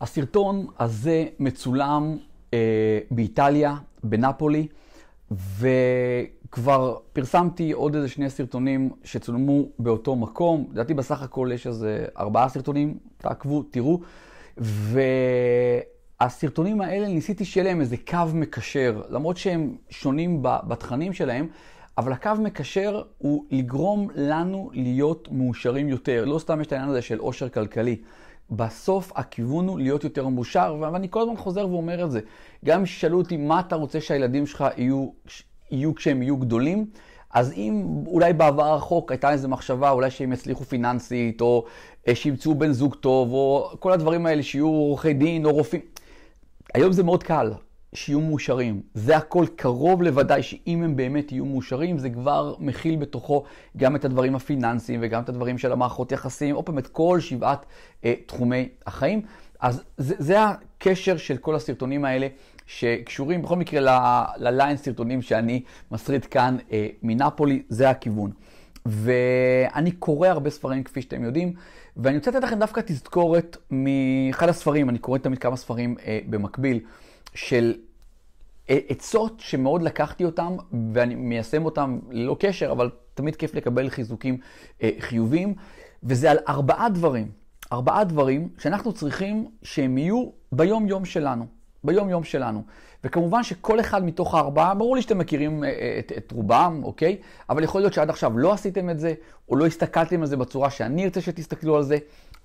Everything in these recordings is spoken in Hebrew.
הסרטון הזה מצולם אה, באיטליה, בנפולי, וכבר פרסמתי עוד איזה שני סרטונים שצולמו באותו מקום. לדעתי בסך הכל יש איזה ארבעה סרטונים, תעקבו, תראו. והסרטונים האלה, ניסיתי שיהיה להם איזה קו מקשר, למרות שהם שונים בתכנים שלהם, אבל הקו מקשר הוא לגרום לנו להיות מאושרים יותר. לא סתם יש את העניין הזה של עושר כלכלי. בסוף הכיוון הוא להיות יותר מאושר, ואני כל הזמן חוזר ואומר את זה. גם אם ישאלו אותי מה אתה רוצה שהילדים שלך יהיו, יהיו כשהם יהיו גדולים, אז אם אולי בעבר הרחוק הייתה איזו מחשבה, אולי שהם יצליחו פיננסית, או אה, שימצאו בן זוג טוב, או כל הדברים האלה, שיהיו עורכי דין או רופאים. היום זה מאוד קל. שיהיו מאושרים. זה הכל קרוב לוודאי שאם הם באמת יהיו מאושרים, זה כבר מכיל בתוכו גם את הדברים הפיננסיים וגם את הדברים של המערכות יחסים, עוד פעם את כל שבעת אה, תחומי החיים. אז זה, זה הקשר של כל הסרטונים האלה שקשורים בכל מקרה לליין סרטונים שאני מסריט כאן אה, מנפולי, זה הכיוון. ואני קורא הרבה ספרים כפי שאתם יודעים, ואני רוצה לתת לכם דווקא תזכורת מאחד הספרים, אני קורא תמיד כמה ספרים אה, במקביל. של עצות שמאוד לקחתי אותם ואני מיישם אותם ללא קשר, אבל תמיד כיף לקבל חיזוקים אה, חיוביים, וזה על ארבעה דברים. ארבעה דברים שאנחנו צריכים שהם יהיו ביום-יום שלנו. ביום-יום שלנו. וכמובן שכל אחד מתוך הארבעה, ברור לי שאתם מכירים אה, אה, את, את רובם, אוקיי? אבל יכול להיות שעד עכשיו לא עשיתם את זה, או לא הסתכלתם על זה בצורה שאני ארצה שתסתכלו על זה,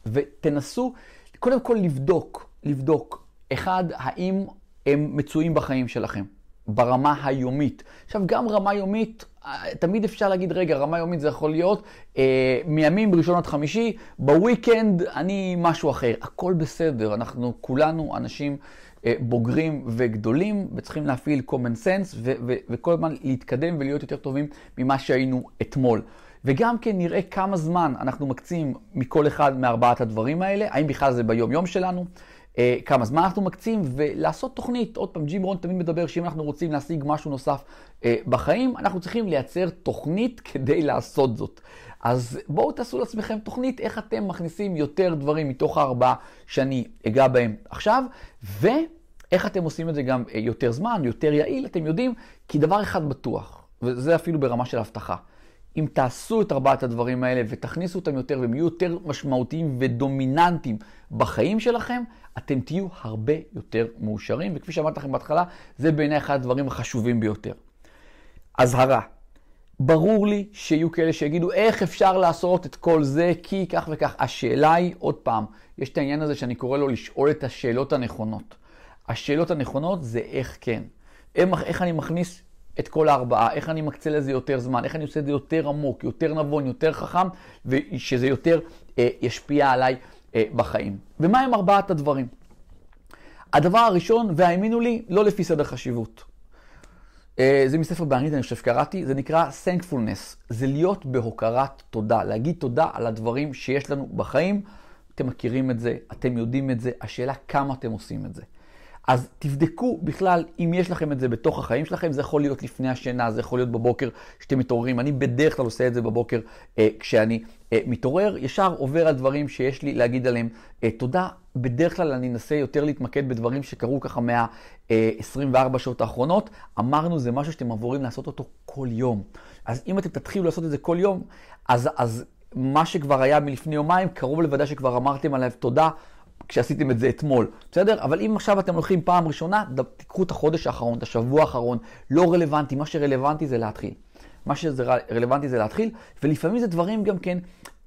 ותנסו קודם כל לבדוק, לבדוק, אחד, האם הם מצויים בחיים שלכם, ברמה היומית. עכשיו, גם רמה יומית, אה, תמיד אפשר להגיד, רגע, רמה יומית זה יכול להיות אה, מימים ראשון עד חמישי, בוויקנד אני משהו אחר. הכל בסדר, אנחנו כולנו אנשים אה, בוגרים וגדולים, וצריכים להפעיל common sense, ו- ו- וכל הזמן להתקדם ולהיות יותר טובים ממה שהיינו אתמול. וגם כן נראה כמה זמן אנחנו מקצים מכל אחד מארבעת הדברים האלה, האם בכלל זה ביום-יום שלנו. אה, כמה זמן אנחנו מקצים, ולעשות תוכנית. עוד פעם, ג'ים רון תמיד מדבר שאם אנחנו רוצים להשיג משהו נוסף אה, בחיים, אנחנו צריכים לייצר תוכנית כדי לעשות זאת. אז בואו תעשו לעצמכם תוכנית איך אתם מכניסים יותר דברים מתוך הארבעה שאני אגע בהם עכשיו, ואיך אתם עושים את זה גם אה, יותר זמן, יותר יעיל, אתם יודעים, כי דבר אחד בטוח, וזה אפילו ברמה של הבטחה. אם תעשו את ארבעת הדברים האלה ותכניסו אותם יותר והם יהיו יותר משמעותיים ודומיננטיים בחיים שלכם, אתם תהיו הרבה יותר מאושרים, וכפי שאמרתי לכם בהתחלה, זה בעיניי אחד הדברים החשובים ביותר. אזהרה, ברור לי שיהיו כאלה שיגידו, איך אפשר לעשות את כל זה, כי כך וכך. השאלה היא, עוד פעם, יש את העניין הזה שאני קורא לו לשאול את השאלות הנכונות. השאלות הנכונות זה איך כן. איך אני מכניס את כל הארבעה, איך אני מקצה לזה יותר זמן, איך אני עושה את זה יותר עמוק, יותר נבון, יותר חכם, ושזה יותר אה, ישפיע עליי אה, בחיים. ומה הם ארבעת הדברים? הדבר הראשון, והאמינו לי, לא לפי סדר חשיבות. אה, זה מספר באנגלית, אני חושב שקראתי, זה נקרא Thankfulness. זה להיות בהוקרת תודה, להגיד תודה על הדברים שיש לנו בחיים. אתם מכירים את זה, אתם יודעים את זה, השאלה כמה אתם עושים את זה. אז תבדקו בכלל אם יש לכם את זה בתוך החיים שלכם, זה יכול להיות לפני השינה, זה יכול להיות בבוקר כשאתם מתעוררים. אני בדרך כלל עושה את זה בבוקר אה, כשאני אה, מתעורר, ישר עובר על דברים שיש לי להגיד עליהם אה, תודה. בדרך כלל אני אנסה יותר להתמקד בדברים שקרו ככה מה-24 אה, שעות האחרונות. אמרנו, זה משהו שאתם אמורים לעשות אותו כל יום. אז אם אתם תתחילו לעשות את זה כל יום, אז, אז מה שכבר היה מלפני יומיים, קרוב לוודא שכבר אמרתם עליו תודה. כשעשיתם את זה אתמול, בסדר? אבל אם עכשיו אתם הולכים פעם ראשונה, תיקחו את החודש האחרון, את השבוע האחרון, לא רלוונטי, מה שרלוונטי זה להתחיל. מה שרלוונטי זה להתחיל, ולפעמים זה דברים גם כן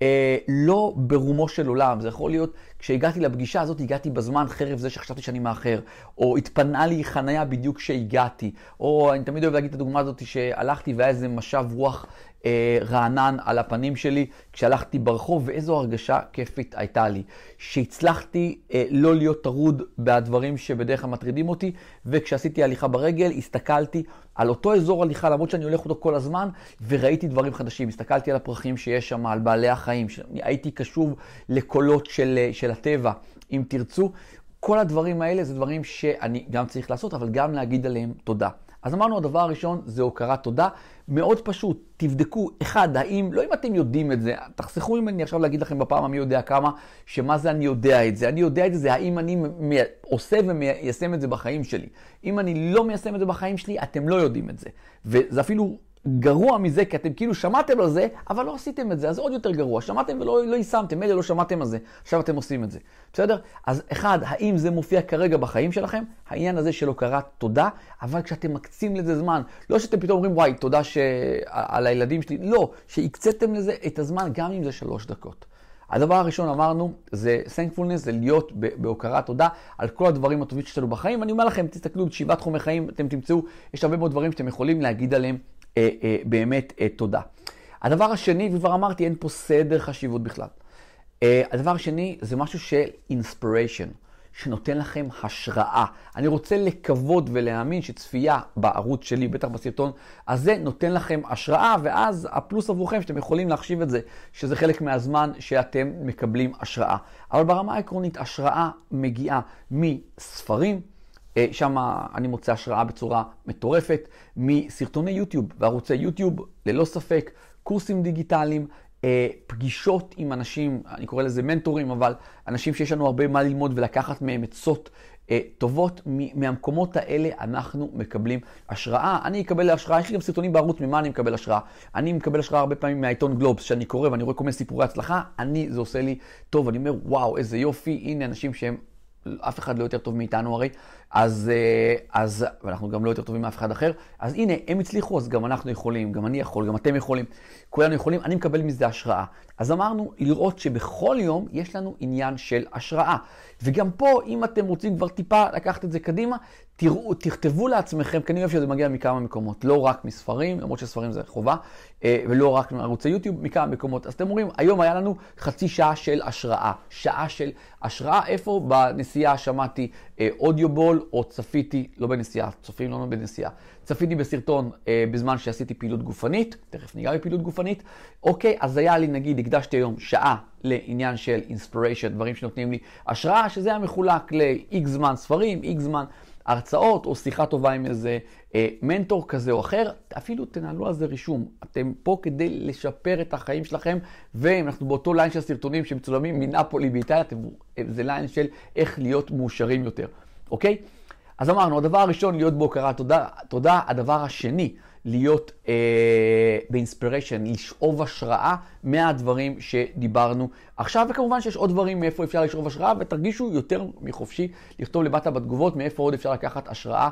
אה, לא ברומו של עולם. זה יכול להיות, כשהגעתי לפגישה הזאת, הגעתי בזמן חרף זה שחשבתי שאני מאחר, או התפנה לי חניה בדיוק כשהגעתי, או אני תמיד אוהב להגיד את הדוגמה הזאת, שהלכתי והיה איזה משב רוח אה, רענן על הפנים שלי כשהלכתי ברחוב, ואיזו הרגשה כיפית הייתה לי. שהצלחתי אה, לא להיות טרוד בדברים שבדרך כלל מטרידים אותי, וכשעשיתי הליכה ברגל, הסתכלתי על אותו אזור הליכה, למרות שאני הולך אותו כל הזמן, וראיתי דברים חדשים. הסתכלתי על הפרחים שיש שם, על בעלי החיים, הייתי קשוב לקולות של, אה, של הטבע, אם תרצו. כל הדברים האלה זה דברים שאני גם צריך לעשות, אבל גם להגיד עליהם תודה. אז אמרנו, הדבר הראשון זה הוקרת תודה. מאוד פשוט, תבדקו, אחד, האם, לא אם אתם יודעים את זה, תחסכו ממני עכשיו להגיד לכם בפעם המי יודע כמה, שמה זה אני יודע את זה. אני יודע את זה, זה האם אני עושה ומיישם את זה בחיים שלי. אם אני לא מיישם את זה בחיים שלי, אתם לא יודעים את זה. וזה אפילו גרוע מזה, כי אתם כאילו שמעתם על זה, אבל לא עשיתם את זה, אז עוד יותר גרוע. שמעתם ולא לא יישמתם, מילא לא שמעתם על זה, עכשיו אתם עושים את זה. בסדר? אז אחד, האם זה מופיע כרגע בחיים שלכם? העניין הזה של הוקרת תודה, אבל כשאתם מקצים לזה זמן, לא שאתם פתאום אומרים, וואי, תודה ש... על הילדים שלי, לא, שהקציתם לזה את הזמן, גם אם זה שלוש דקות. הדבר הראשון אמרנו, זה thankfulness, זה להיות בהוקרת תודה על כל הדברים הטובים שיש לנו בחיים. אני אומר לכם, תסתכלו בשבעה תחומי חיים, אתם תמצאו, יש הרבה מאוד דברים שאתם יכולים להגיד עליהם אה, אה, באמת אה, תודה. הדבר השני, וכבר אמרתי, אין פה סדר חשיבות בכלל. אה, הדבר השני זה משהו של inspiration, שנותן לכם השראה. אני רוצה לקוות ולהאמין שצפייה בערוץ שלי, בטח בסרטון הזה, נותן לכם השראה, ואז הפלוס עבורכם שאתם יכולים להחשיב את זה, שזה חלק מהזמן שאתם מקבלים השראה. אבל ברמה העקרונית, השראה מגיעה מספרים. אה, שם אני מוצא השראה בצורה מטורפת מסרטוני יוטיוב וערוצי יוטיוב, ללא ספק, קורסים דיגיטליים, אה, פגישות עם אנשים, אני קורא לזה מנטורים, אבל אנשים שיש לנו הרבה מה ללמוד ולקחת מהם עצות אה, טובות. מהמקומות האלה אנחנו מקבלים השראה. אני אקבל השראה, יש לי גם סרטונים בערוץ ממה אני מקבל השראה. אני מקבל השראה הרבה פעמים מהעיתון גלובס, שאני קורא ואני רואה כל מיני סיפורי הצלחה, אני, זה עושה לי טוב, אני אומר, וואו, איזה יופי, הנה אנשים שהם אף אחד לא יותר טוב מאיתנו הרי, אז, אה, אז, ואנחנו גם לא יותר טובים מאף אחד אחר, אז הנה, הם הצליחו, אז גם אנחנו יכולים, גם אני יכול, גם אתם יכולים, כולנו יכולים, אני מקבל מזה השראה. אז אמרנו לראות שבכל יום יש לנו עניין של השראה. וגם פה, אם אתם רוצים כבר טיפה לקחת את זה קדימה, תראו, תכתבו לעצמכם, כי אני אוהב שזה מגיע מכמה מקומות, לא רק מספרים, למרות שספרים זה חובה, אה, ולא רק מערוצי יוטיוב, מכמה מקומות. אז אתם אומרים, היום היה לנו חצי שעה של השראה, שעה של השראה, איפה? בנסיעה שמעתי אודיובול, או צפיתי, לא בנסיעה, צופים לא בנסיעה, צפיתי בסרטון אה, בזמן שעשיתי פעילות גופנית, תכף ניגע בפעילות גופנית, אוקיי, אז היה לי, נגיד, הקדשתי היום שעה לעניין של אינספיריישן, דברים שנותנים לי השראה, שזה היה מחולק ל-X זמן ספרים, X זמן הרצאות, או שיחה טובה עם איזה אה, מנטור כזה או אחר, אפילו תנהלו על זה רישום. אתם פה כדי לשפר את החיים שלכם, ואם אנחנו באותו line של סרטונים שמצולמים מנפולי באיטליה, זה line של איך להיות מאושרים יותר, אוקיי? אז אמרנו, הדבר הראשון, להיות בהוקרה, תודה, תודה. הדבר השני, להיות אה, ב inspiration, לשאוב השראה מהדברים שדיברנו עכשיו, וכמובן שיש עוד דברים מאיפה אפשר לשאוב השראה, ותרגישו יותר מחופשי לכתוב למטה בתגובות, מאיפה עוד אפשר לקחת השראה,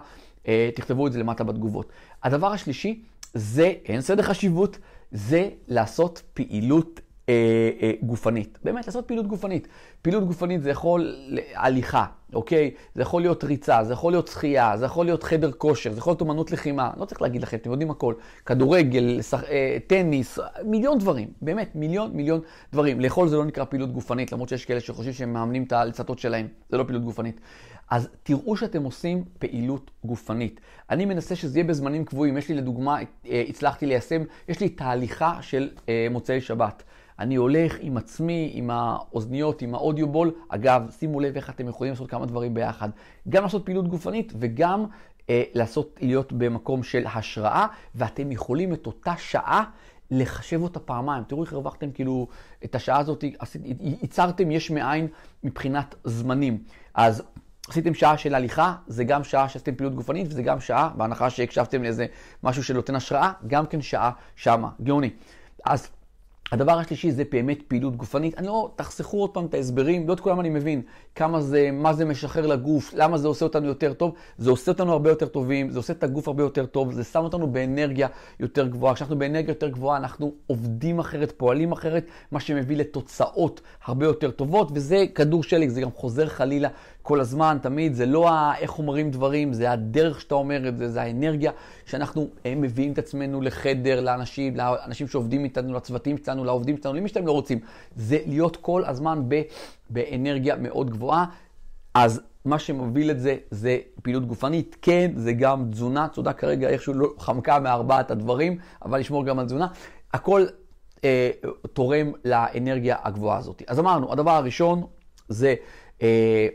אה, תכתבו את זה למטה בתגובות. הדבר השלישי, זה, אין סדר חשיבות, זה לעשות פעילות אה, אה, גופנית. באמת, לעשות פעילות גופנית. פעילות גופנית זה יכול הליכה, אוקיי? זה יכול להיות ריצה, זה יכול להיות שחייה, זה יכול להיות חדר כושר, זה יכול להיות אומנות לחימה, לא צריך להגיד לכם, אתם יודעים הכל. כדורגל, שח... אה, טניס, מיליון דברים, באמת, מיליון מיליון דברים. לאכול זה לא נקרא פעילות גופנית, למרות שיש כאלה שחושבים שהם מאמנים את הלצתות שלהם, זה לא פעילות גופנית. אז תראו שאתם עושים פעילות גופנית. אני מנסה שזה יהיה בזמנים קבועים. יש לי לדוגמה, אה, הצלחתי ליישם, יש לי תהליכה של אה, מוצאי שבת. אני הולך עם עצמי, עם האוזניות, עם האודיובול. אגב, שימו לב איך אתם יכולים לעשות כמה דברים ביחד. גם לעשות פעילות גופנית וגם אה, לעשות, להיות במקום של השראה, ואתם יכולים את אותה שעה לחשב אותה פעמיים. תראו איך הרווחתם כאילו את השעה הזאת, ייצרתם יש מאין מבחינת זמנים. אז עשיתם שעה של הליכה, זה גם שעה שעשיתם פעילות גופנית, וזה גם שעה, בהנחה שהקשבתם לאיזה משהו שנותן השראה, גם כן שעה שמה. גאוני. אז הדבר השלישי זה באמת פעילות גופנית. אני לא, תחסכו עוד פעם את ההסברים, לא את כולם אני מבין. כמה זה, מה זה משחרר לגוף, למה זה עושה אותנו יותר טוב. זה עושה אותנו הרבה יותר טובים, זה עושה את הגוף הרבה יותר טוב, זה שם אותנו באנרגיה יותר גבוהה. כשאנחנו באנרגיה יותר גבוהה, אנחנו עובדים אחרת, פועלים אחרת, מה שמביא לתוצאות הרבה יותר טובות, וזה כדור שלג, זה גם חוזר חלילה כל הזמן, תמיד, זה לא איך אומרים דברים, זה הדרך שאתה אומר את זה, זה האנרגיה שאנחנו אה, מביאים את עצמנו לחדר, לאנשים, לאנשים שעובדים איתנו, לצוותים שלנו, לעובדים שלנו, למי שאתם לא רוצים. זה להיות כל הזמן ב, באנרגיה מאוד גבוהה. אז מה שמוביל את זה, זה פעילות גופנית. כן, זה גם תזונה, תזונה כרגע איכשהו לא חמקה מארבעת הדברים, אבל לשמור גם על תזונה. הכל אה, תורם לאנרגיה הגבוהה הזאת. אז אמרנו, הדבר הראשון זה... אה,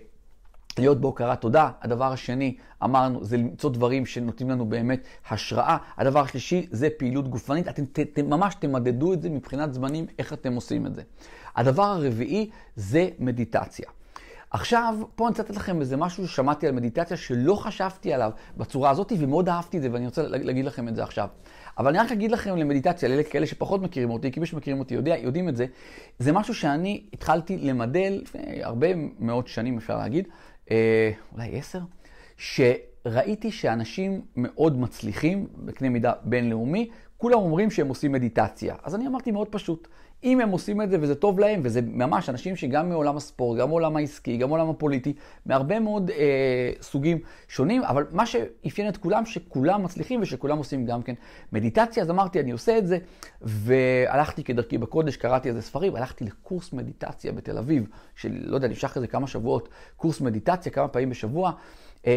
להיות בהוקרת תודה. הדבר השני, אמרנו, זה למצוא דברים שנותנים לנו באמת השראה. הדבר השלישי זה פעילות גופנית. אתם ת, ת, ממש תמדדו את זה מבחינת זמנים, איך אתם עושים את זה. הדבר הרביעי זה מדיטציה. עכשיו, פה אני רוצה לתת לכם איזה משהו ששמעתי על מדיטציה שלא חשבתי עליו בצורה הזאת, ומאוד אהבתי את זה, ואני רוצה להגיד לכם את זה עכשיו. אבל אני רק אגיד לכם למדיטציה, לאלה כאלה שפחות מכירים אותי, כי מי שמכירים אותי יודע, יודעים את זה, זה משהו שאני התחלתי למדל לפני הרבה מאות שנים, אפשר להגיד, אה, אולי עשר, שראיתי שאנשים מאוד מצליחים בקנה מידה בינלאומי, כולם אומרים שהם עושים מדיטציה. אז אני אמרתי מאוד פשוט, אם הם עושים את זה וזה טוב להם, וזה ממש אנשים שגם מעולם הספורט, גם מעולם העסקי, גם מעולם הפוליטי, מהרבה מאוד אה, סוגים שונים, אבל מה שאפיין את כולם, שכולם מצליחים ושכולם עושים גם כן מדיטציה, אז אמרתי, אני עושה את זה, והלכתי כדרכי בקודש, קראתי איזה ספרים, הלכתי לקורס מדיטציה בתל אביב, של, לא יודע, נמשך איזה כמה שבועות, קורס מדיטציה כמה פעמים בשבוע. Uh,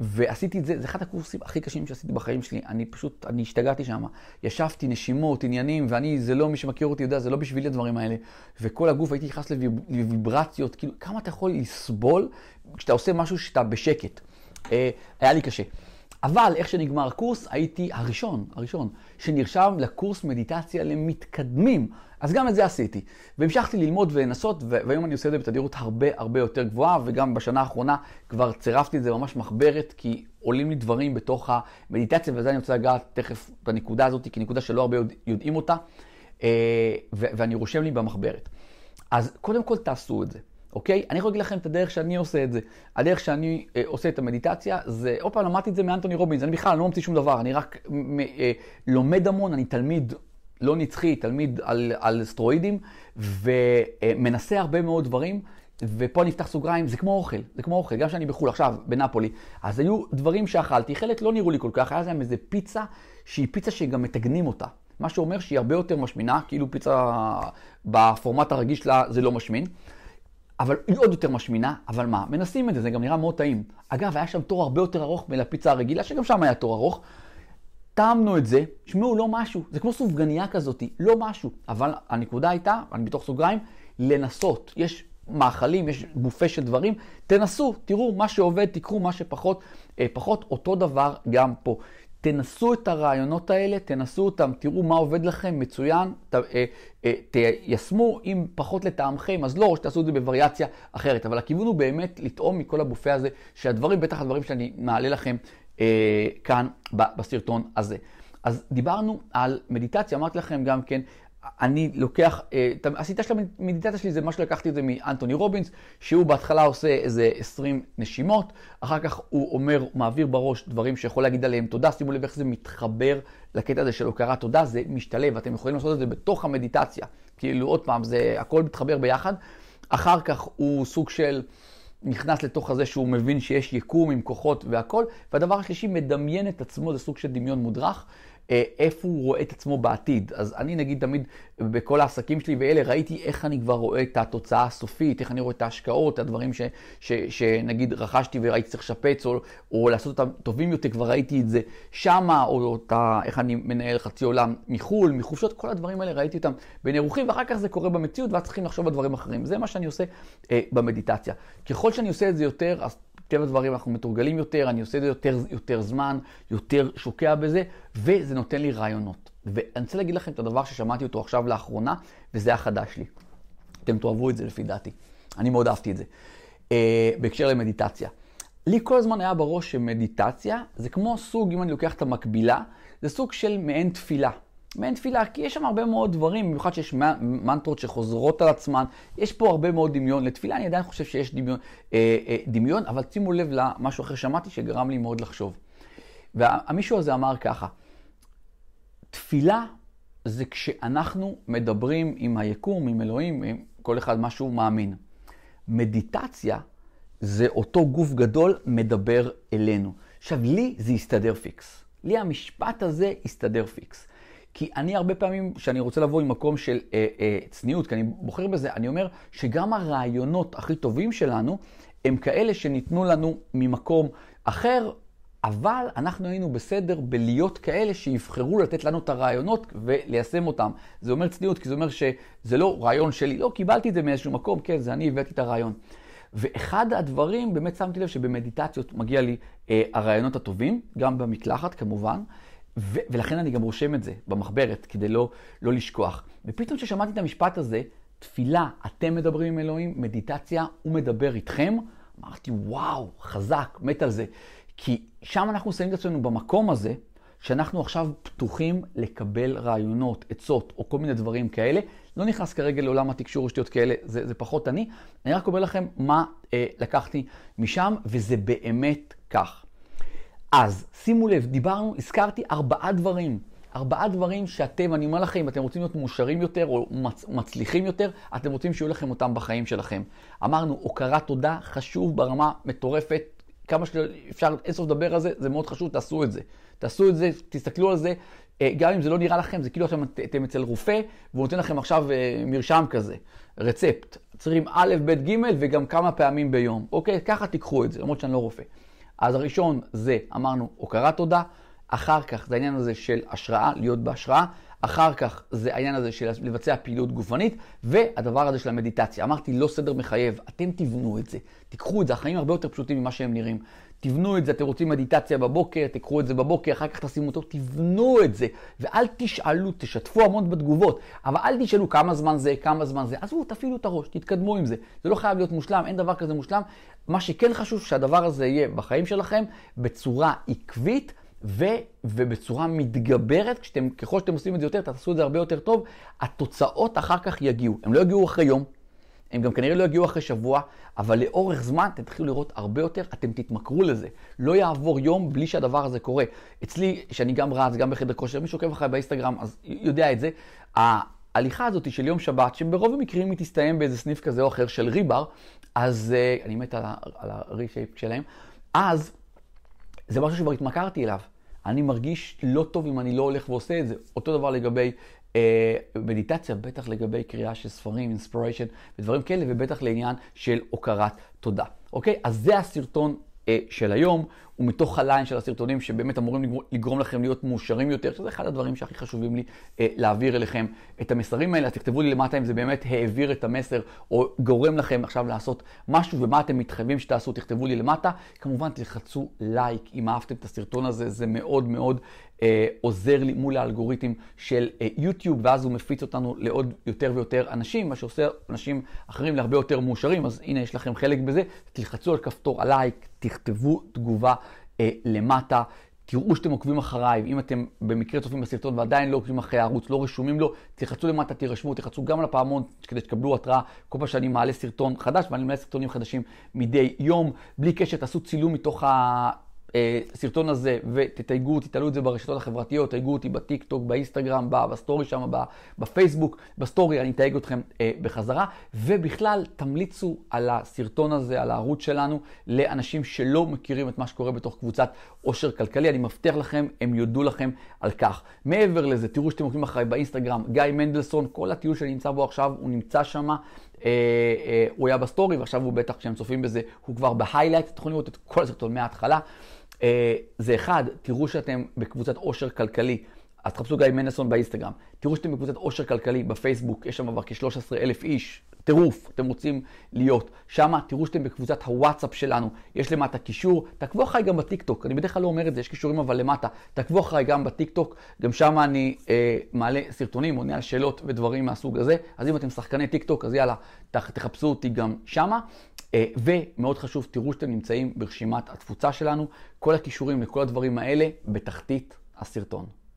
ועשיתי את זה, זה אחד הקורסים הכי קשים שעשיתי בחיים שלי. אני פשוט, אני השתגעתי שם. ישבתי, נשימות, עניינים, ואני, זה לא, מי שמכיר אותי יודע, זה לא בשבילי הדברים האלה. וכל הגוף, הייתי נכנס לוויברציות, כאילו, כמה אתה יכול לסבול כשאתה עושה משהו שאתה בשקט. Uh, היה לי קשה. אבל איך שנגמר הקורס, הייתי הראשון, הראשון, שנרשם לקורס מדיטציה למתקדמים. אז גם את זה עשיתי. והמשכתי ללמוד ולנסות, והיום אני עושה את זה בתדירות הרבה הרבה יותר גבוהה, וגם בשנה האחרונה כבר צירפתי את זה ממש מחברת, כי עולים לי דברים בתוך המדיטציה, וזה אני רוצה לגעת תכף בנקודה הזאת, כי נקודה שלא הרבה יודעים אותה, אה, ואני רושם לי במחברת. אז קודם כל תעשו את זה. אוקיי? אני יכול להגיד לכם את הדרך שאני עושה את זה. הדרך שאני אה, עושה את המדיטציה זה, עוד פעם, למדתי את זה מאנטוני רובינס, אני בכלל לא ממציא שום דבר, אני רק אה, לומד המון, אני תלמיד לא נצחי, תלמיד על, על סטרואידים, ומנסה הרבה מאוד דברים. ופה אני אפתח סוגריים, זה כמו אוכל, זה כמו אוכל, גם כשאני בחו"ל עכשיו, בנפולי. אז היו דברים שאכלתי, חלק לא נראו לי כל כך, היה להם איזה פיצה, שהיא פיצה שגם מתגנים אותה. מה שאומר שהיא הרבה יותר משמינה, כאילו פיצה בפורמט הרגיש שלה זה לא משמין. אבל היא עוד יותר משמינה, אבל מה, מנסים את זה, זה גם נראה מאוד טעים. אגב, היה שם תור הרבה יותר ארוך מלפיצה הרגילה, שגם שם היה תור ארוך. טעמנו את זה, תשמעו, לא משהו, זה כמו סופגניה כזאת, לא משהו. אבל הנקודה הייתה, אני בתוך סוגריים, לנסות. יש מאכלים, יש בופה של דברים, תנסו, תראו מה שעובד, תיקחו מה שפחות, אה, פחות, אותו דבר גם פה. תנסו את הרעיונות האלה, תנסו אותם, תראו מה עובד לכם, מצוין, ת, אה, אה, תיישמו, אם פחות לטעמכם, אז לא, או שתעשו את זה בווריאציה אחרת. אבל הכיוון הוא באמת לטעום מכל הבופה הזה, שהדברים, בטח הדברים שאני מעלה לכם אה, כאן בסרטון הזה. אז דיברנו על מדיטציה, אמרתי לכם גם כן, אני לוקח, אה, השיטה של המדיטציה שלי זה מה שלקחתי את זה מאנטוני רובינס, שהוא בהתחלה עושה איזה 20 נשימות, אחר כך הוא אומר, מעביר בראש דברים שיכול להגיד עליהם תודה, שימו לב איך זה מתחבר לקטע הזה של הוקרת תודה, זה משתלב, אתם יכולים לעשות את זה בתוך המדיטציה, כאילו עוד פעם, זה הכל מתחבר ביחד. אחר כך הוא סוג של... נכנס לתוך הזה שהוא מבין שיש יקום עם כוחות והכל, והדבר השלישי, מדמיין את עצמו, זה סוג של דמיון מודרך, איפה הוא רואה את עצמו בעתיד. אז אני נגיד תמיד בכל העסקים שלי ואלה ראיתי איך אני כבר רואה את התוצאה הסופית, איך אני רואה את ההשקעות, הדברים ש, ש, שנגיד רכשתי וראיתי צריך לשפץ או, או לעשות אותם טובים יותר, כבר ראיתי את זה שמה, או אותה, איך אני מנהל חצי עולם מחו"ל, מחופשות, כל הדברים האלה ראיתי אותם בין אירוחים, ואחר כך זה קורה במציאות ואז צריכים לחשוב על דברים אחרים. זה מה שאני עושה אה, במדיטציה. ככל שאני עושה את זה יותר, אז מטבע הדברים אנחנו מתורגלים יותר, אני עושה את זה יותר, יותר זמן, יותר שוקע בזה, וזה נותן לי רעיונות. ואני רוצה להגיד לכם את הדבר ששמעתי אותו עכשיו לאחרונה, וזה החדש לי. אתם תאהבו את זה לפי דעתי. אני מאוד אהבתי את זה. אה, בהקשר למדיטציה. לי כל הזמן היה בראש שמדיטציה זה כמו סוג, אם אני לוקח את המקבילה, זה סוג של מעין תפילה. מעין תפילה, כי יש שם הרבה מאוד דברים, במיוחד שיש מנטרות שחוזרות על עצמן, יש פה הרבה מאוד דמיון. לתפילה אני עדיין חושב שיש דמיון, אה, אה, דמיון אבל שימו לב למשהו אחר שמעתי שגרם לי מאוד לחשוב. והמישהו הזה אמר ככה, תפילה זה כשאנחנו מדברים עם היקום, עם אלוהים, עם כל אחד מה שהוא מאמין. מדיטציה זה אותו גוף גדול מדבר אלינו. עכשיו, לי זה יסתדר פיקס. לי המשפט הזה יסתדר פיקס. כי אני הרבה פעמים, כשאני רוצה לבוא עם מקום של אה, אה, צניעות, כי אני בוחר בזה, אני אומר שגם הרעיונות הכי טובים שלנו, הם כאלה שניתנו לנו ממקום אחר, אבל אנחנו היינו בסדר בלהיות כאלה שיבחרו לתת לנו את הרעיונות וליישם אותם. זה אומר צניעות, כי זה אומר שזה לא רעיון שלי, לא, קיבלתי את זה מאיזשהו מקום, כן, זה אני הבאתי את הרעיון. ואחד הדברים, באמת שמתי לב שבמדיטציות מגיע לי אה, הרעיונות הטובים, גם במקלחת כמובן, ו- ולכן אני גם רושם את זה במחברת, כדי לא, לא לשכוח. ופתאום כששמעתי את המשפט הזה, תפילה, אתם מדברים עם אלוהים, מדיטציה, הוא מדבר איתכם, אמרתי, וואו, חזק, מת על זה. כי שם אנחנו שמים את עצמנו במקום הזה, שאנחנו עכשיו פתוחים לקבל רעיונות, עצות או כל מיני דברים כאלה. לא נכנס כרגע לעולם התקשור ושטויות כאלה, זה, זה פחות אני. אני רק אומר לכם מה אה, לקחתי משם, וזה באמת כך. אז שימו לב, דיברנו, הזכרתי ארבעה דברים. ארבעה דברים שאתם, אני אומר לכם, אם אתם רוצים להיות מאושרים יותר או מצ, מצליחים יותר, אתם רוצים שיהיו לכם אותם בחיים שלכם. אמרנו, הוקרת תודה חשוב ברמה מטורפת. כמה שאפשר אינסוף לדבר על זה, זה מאוד חשוב, תעשו את זה. תעשו את זה, תסתכלו על זה, אה, גם אם זה לא נראה לכם, זה כאילו אתם, אתם אצל רופא, והוא נותן לכם עכשיו אה, מרשם כזה, רצפט. צריכים א', ב', ג', וגם כמה פעמים ביום. אוקיי? ככה תיקחו את זה, למרות שאני לא רופא. אז הראשון זה, אמרנו, הוקרת תודה. אחר כך זה העניין הזה של השראה, להיות בהשראה. אחר כך זה העניין הזה של לבצע פעילות גופנית, והדבר הזה של המדיטציה. אמרתי, לא סדר מחייב, אתם תבנו את זה. תיקחו את זה, החיים הרבה יותר פשוטים ממה שהם נראים. תבנו את זה, אתם רוצים מדיטציה בבוקר, תקחו את זה בבוקר, אחר כך תשימו אותו, תבנו את זה. ואל תשאלו, תשתפו המון בתגובות, אבל אל תשאלו כמה זמן זה, כמה זמן זה. עזבו, תפעילו את הראש, תתקדמו עם זה. זה לא חייב להיות מושלם, אין דבר כזה מושלם. מה שכן חשוב, שהדבר הזה יהיה בחיים שלכם בצורה עקבית. ו, ובצורה מתגברת, כשאתם, ככל שאתם עושים את זה יותר, תעשו את זה הרבה יותר טוב, התוצאות אחר כך יגיעו. הם לא יגיעו אחרי יום, הם גם כנראה לא יגיעו אחרי שבוע, אבל לאורך זמן אתם תתחילו לראות הרבה יותר, אתם תתמכרו לזה. לא יעבור יום בלי שהדבר הזה קורה. אצלי, שאני גם רץ, גם בחדר כושר, מי שעוקב אחריי באינסטגרם, אז יודע את זה. ההליכה הזאת של יום שבת, שברוב המקרים היא תסתיים באיזה סניף כזה או אחר של ריבר, אז uh, אני מת על ה-reshape שלהם, אז זה משהו שכבר התמכרתי אליו. אני מרגיש לא טוב אם אני לא הולך ועושה את זה. אותו דבר לגבי אה, מדיטציה, בטח לגבי קריאה של ספרים, אינספיריישן ודברים כאלה, ובטח לעניין של הוקרת תודה. אוקיי? אז זה הסרטון אה, של היום, ומתוך הליין של הסרטונים שבאמת אמורים לגרום לכם להיות מאושרים יותר, שזה אחד הדברים שהכי חשובים לי אה, להעביר אליכם את המסרים האלה. אז תכתבו לי למטה אם זה באמת העביר את המסר, או גורם לכם עכשיו לעשות משהו, ומה אתם מתחייבים שתעשו, תכתבו לי למטה. כמובן תלחצו לייק אם אהבתם את הסרטון הזה, זה מאוד מאוד אה, עוזר לי מול האלגוריתם של אה, יוטיוב, ואז הוא מפיץ אותנו לעוד יותר ויותר אנשים, מה שעושה אנשים אחרים להרבה יותר מאושרים, אז הנה יש לכם חלק בזה, תלחצו על כפתור הלייק, תכתבו תגובה אה, למטה. תראו שאתם עוקבים אחריי, אם אתם במקרה צופים בסרטון ועדיין לא עוקבים אחרי הערוץ, לא רשומים לו, תלחצו למטה, תירשמו, תלחצו גם על הפעמון כדי שתקבלו התראה כל פעם שאני מעלה סרטון חדש, ואני מעלה סרטונים חדשים מדי יום. בלי קשר, תעשו צילום מתוך ה... הסרטון הזה ותתייגו, תעלו את זה ברשתות החברתיות, תייגו אותי בטיק טוק, באינסטגרם, בסטורי שם, בפייסבוק, בסטורי, אני אתייג אתכם אה, בחזרה. ובכלל, תמליצו על הסרטון הזה, על הערוץ שלנו, לאנשים שלא מכירים את מה שקורה בתוך קבוצת עושר כלכלי. אני מבטיח לכם, הם יודו לכם על כך. מעבר לזה, תראו שאתם עוקבים אחריי באינסטגרם, גיא מנדלסון, כל הטיול שאני נמצא בו עכשיו, הוא נמצא שם. אה, אה, הוא היה בסטורי, ועכשיו הוא בטח, כשהם צופים בזה, הוא כבר ב highlight, אתם יכולים לראות את כל הסרטון מההתחלה. אה, זה אחד, תראו שאתם בקבוצת עושר כלכלי, אז תחפשו גיא מנדלסון באינסטגרם. תראו שאתם בקבוצת עושר כלכלי בפייסבוק, יש שם כבר כ-13 אלף איש, טירוף, אתם רוצים להיות. שם תראו שאתם בקבוצת הוואטסאפ שלנו, יש למטה קישור, תעקבו אחריי גם בטיקטוק, אני בדרך כלל לא אומר את זה, יש קישורים אבל למטה, תעקבו אחריי גם בטיקטוק, גם שם אני אה, מעלה סרטונים, עונה על שאלות ודברים מהסוג הזה, אז אם אתם שחקני טיקטוק, אז יאללה, תחפשו אותי גם שמה. אה, ומאוד חשוב, תראו שאתם נמצאים ברשימת התפוצה שלנו, כל הקישורים לכל הדברים האלה בתחתית הסרטון.